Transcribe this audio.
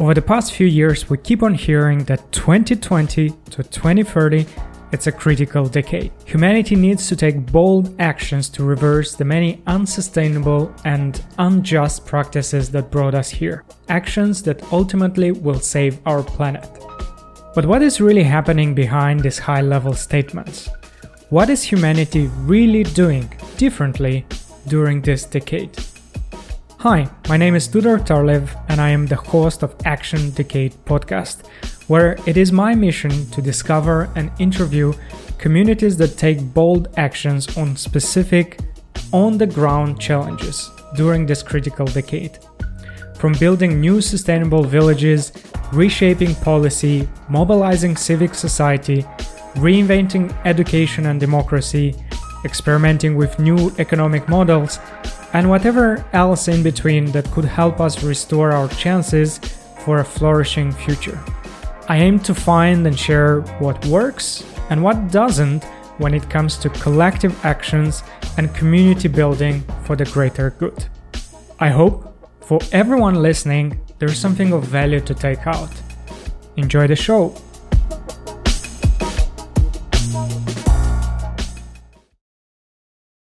Over the past few years, we keep on hearing that 2020 to 2030 it's a critical decade. Humanity needs to take bold actions to reverse the many unsustainable and unjust practices that brought us here. Actions that ultimately will save our planet. But what is really happening behind these high level statements? What is humanity really doing differently during this decade? Hi, my name is Tudor Tarlev, and I am the host of Action Decade podcast, where it is my mission to discover and interview communities that take bold actions on specific, on the ground challenges during this critical decade. From building new sustainable villages, reshaping policy, mobilizing civic society, reinventing education and democracy, experimenting with new economic models, and whatever else in between that could help us restore our chances for a flourishing future. I aim to find and share what works and what doesn't when it comes to collective actions and community building for the greater good. I hope for everyone listening, there's something of value to take out. Enjoy the show!